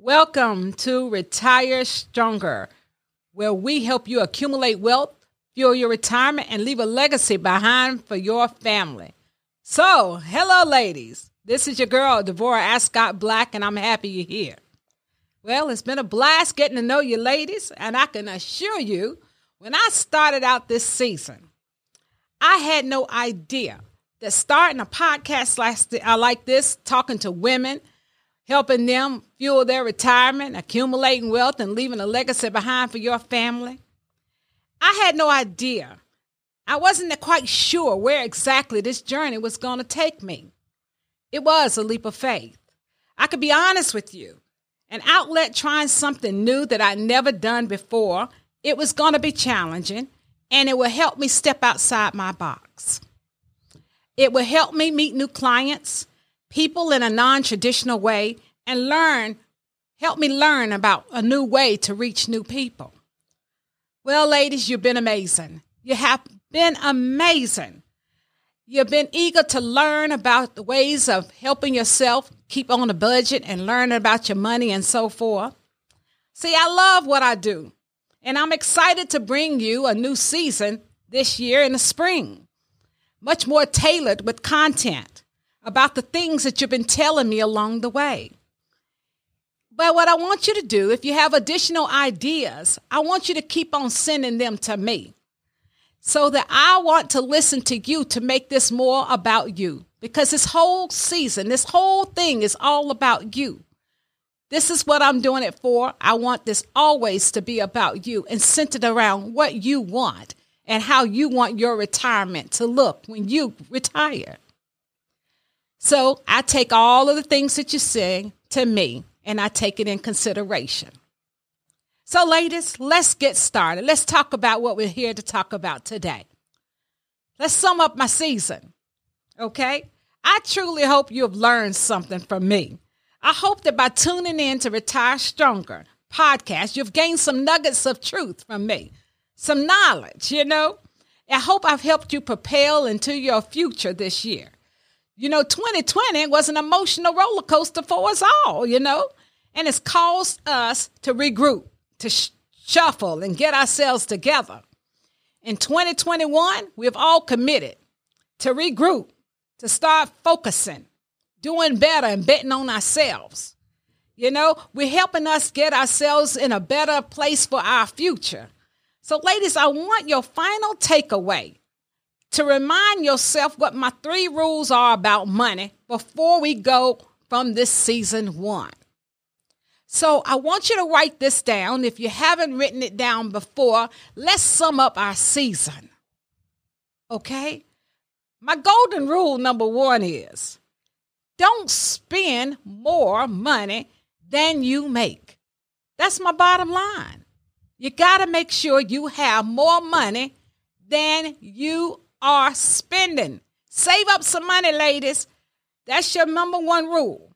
Welcome to Retire Stronger, where we help you accumulate wealth, fuel your retirement, and leave a legacy behind for your family. So, hello, ladies. This is your girl, Devorah Ascot Black, and I'm happy you're here. Well, it's been a blast getting to know you, ladies, and I can assure you, when I started out this season, I had no idea that starting a podcast like this, talking to women, helping them fuel their retirement, accumulating wealth, and leaving a legacy behind for your family. I had no idea. I wasn't quite sure where exactly this journey was going to take me. It was a leap of faith. I could be honest with you. An outlet trying something new that I'd never done before, it was going to be challenging, and it would help me step outside my box. It will help me meet new clients, people in a non traditional way and learn, help me learn about a new way to reach new people. Well, ladies, you've been amazing. You have been amazing. You've been eager to learn about the ways of helping yourself keep on a budget and learn about your money and so forth. See, I love what I do, and I'm excited to bring you a new season this year in the spring, much more tailored with content about the things that you've been telling me along the way. But what I want you to do, if you have additional ideas, I want you to keep on sending them to me so that I want to listen to you to make this more about you. Because this whole season, this whole thing is all about you. This is what I'm doing it for. I want this always to be about you and centered around what you want and how you want your retirement to look when you retire. So I take all of the things that you're to me and I take it in consideration. So, ladies, let's get started. Let's talk about what we're here to talk about today. Let's sum up my season. Okay? I truly hope you have learned something from me. I hope that by tuning in to Retire Stronger podcast, you've gained some nuggets of truth from me, some knowledge, you know. I hope I've helped you propel into your future this year. You know, 2020 was an emotional roller coaster for us all, you know, and it's caused us to regroup, to sh- shuffle, and get ourselves together. In 2021, we've all committed to regroup, to start focusing, doing better, and betting on ourselves. You know, we're helping us get ourselves in a better place for our future. So, ladies, I want your final takeaway to remind yourself what my three rules are about money before we go from this season one. So I want you to write this down. If you haven't written it down before, let's sum up our season. Okay? My golden rule number one is don't spend more money than you make. That's my bottom line. You got to make sure you have more money than you are spending. Save up some money, ladies. That's your number one rule.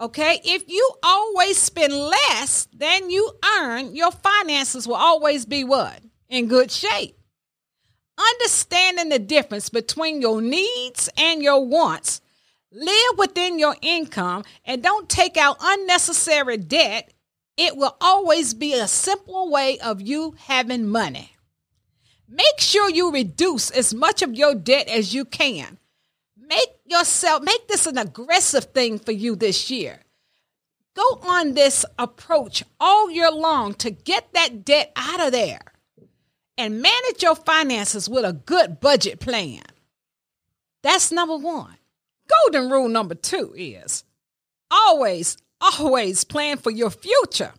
Okay? If you always spend less than you earn, your finances will always be what? In good shape. Understanding the difference between your needs and your wants, live within your income, and don't take out unnecessary debt, it will always be a simple way of you having money. Make sure you reduce as much of your debt as you can. Yourself make this an aggressive thing for you this year. Go on this approach all year long to get that debt out of there and manage your finances with a good budget plan. That's number 1. Golden rule number 2 is always always plan for your future.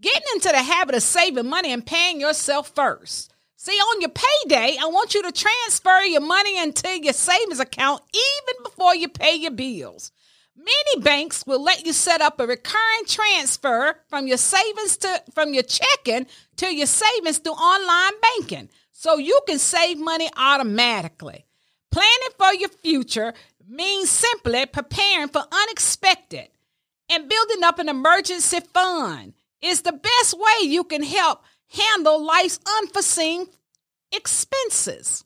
Getting into the habit of saving money and paying yourself first. See, on your payday, I want you to transfer your money into your savings account even before you pay your bills. Many banks will let you set up a recurring transfer from your savings to from your checking to your savings through online banking so you can save money automatically. Planning for your future means simply preparing for unexpected and building up an emergency fund is the best way you can help handle life's unforeseen expenses.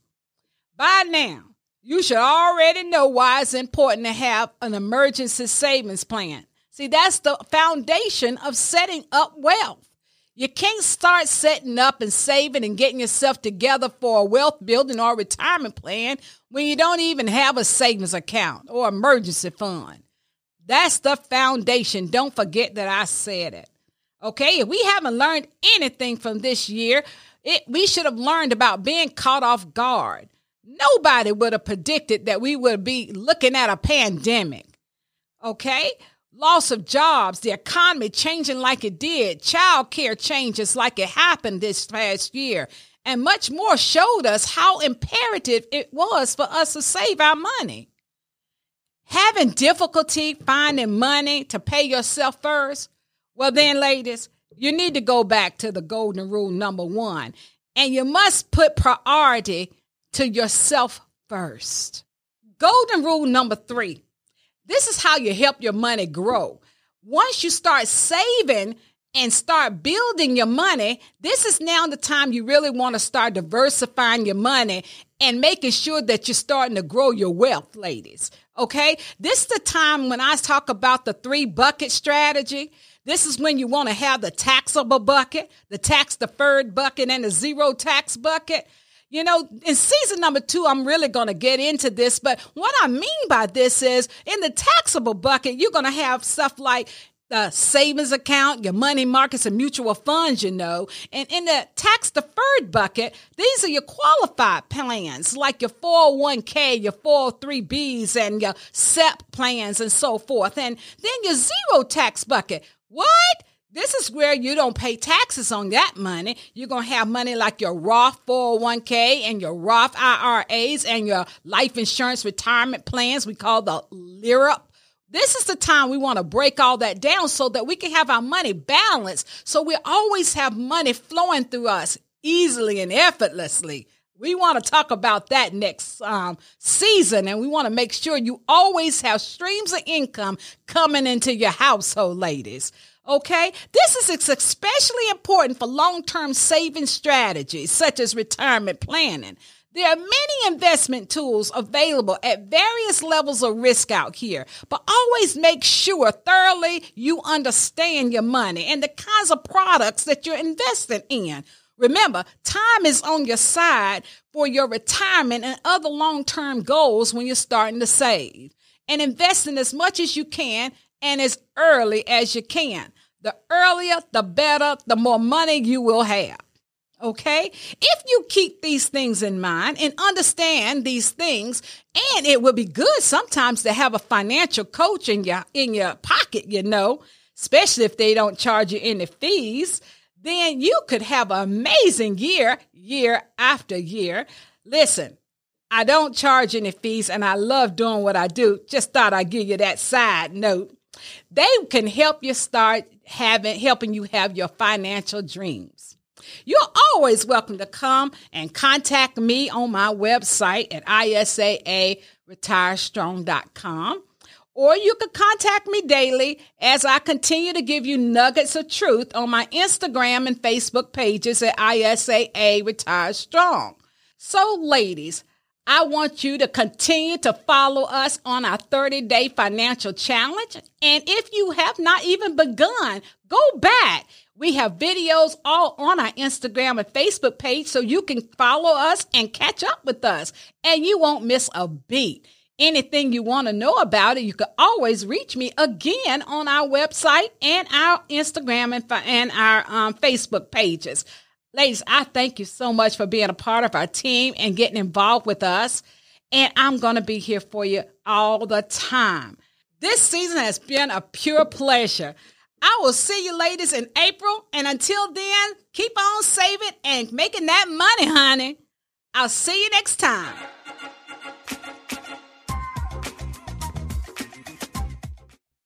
By now, you should already know why it's important to have an emergency savings plan. See, that's the foundation of setting up wealth. You can't start setting up and saving and getting yourself together for a wealth building or retirement plan when you don't even have a savings account or emergency fund. That's the foundation. Don't forget that I said it. Okay, if we haven't learned anything from this year, it, we should have learned about being caught off guard. Nobody would have predicted that we would be looking at a pandemic. Okay? Loss of jobs, the economy changing like it did, child care changes like it happened this past year, and much more showed us how imperative it was for us to save our money. Having difficulty finding money to pay yourself first? Well, then, ladies, you need to go back to the golden rule number one, and you must put priority to yourself first. Golden rule number three this is how you help your money grow. Once you start saving and start building your money, this is now the time you really want to start diversifying your money and making sure that you're starting to grow your wealth, ladies. Okay? This is the time when I talk about the three bucket strategy. This is when you want to have the taxable bucket, the tax deferred bucket, and the zero tax bucket. You know, in season number two, I'm really going to get into this. But what I mean by this is in the taxable bucket, you're going to have stuff like the savings account, your money markets, and mutual funds, you know. And in the tax deferred bucket, these are your qualified plans like your 401k, your 403bs, and your SEP plans, and so forth. And then your zero tax bucket. What? This is where you don't pay taxes on that money. You're going to have money like your Roth 401k and your Roth IRAs and your life insurance retirement plans. We call the LIRP. This is the time we want to break all that down so that we can have our money balanced. So we always have money flowing through us easily and effortlessly. We want to talk about that next um, season, and we want to make sure you always have streams of income coming into your household, ladies. Okay, this is especially important for long term saving strategies such as retirement planning. There are many investment tools available at various levels of risk out here, but always make sure thoroughly you understand your money and the kinds of products that you're investing in. Remember, time is on your side for your retirement and other long term goals when you're starting to save. And invest in as much as you can and as early as you can. The earlier, the better, the more money you will have. Okay? If you keep these things in mind and understand these things, and it would be good sometimes to have a financial coach in your in your pocket, you know, especially if they don't charge you any fees, then you could have an amazing year, year after year. Listen, I don't charge any fees and I love doing what I do. Just thought I'd give you that side note. They can help you start having helping you have your financial dreams. You're always welcome to come and contact me on my website at isaaRetireStrong.com. Or you can contact me daily as I continue to give you nuggets of truth on my Instagram and Facebook pages at ISAA Retire Strong. So, ladies, I want you to continue to follow us on our 30 day financial challenge. And if you have not even begun, go back. We have videos all on our Instagram and Facebook page so you can follow us and catch up with us, and you won't miss a beat. Anything you want to know about it, you can always reach me again on our website and our Instagram and, and our um, Facebook pages. Ladies, I thank you so much for being a part of our team and getting involved with us. And I'm going to be here for you all the time. This season has been a pure pleasure. I will see you ladies in April. And until then, keep on saving and making that money, honey. I'll see you next time.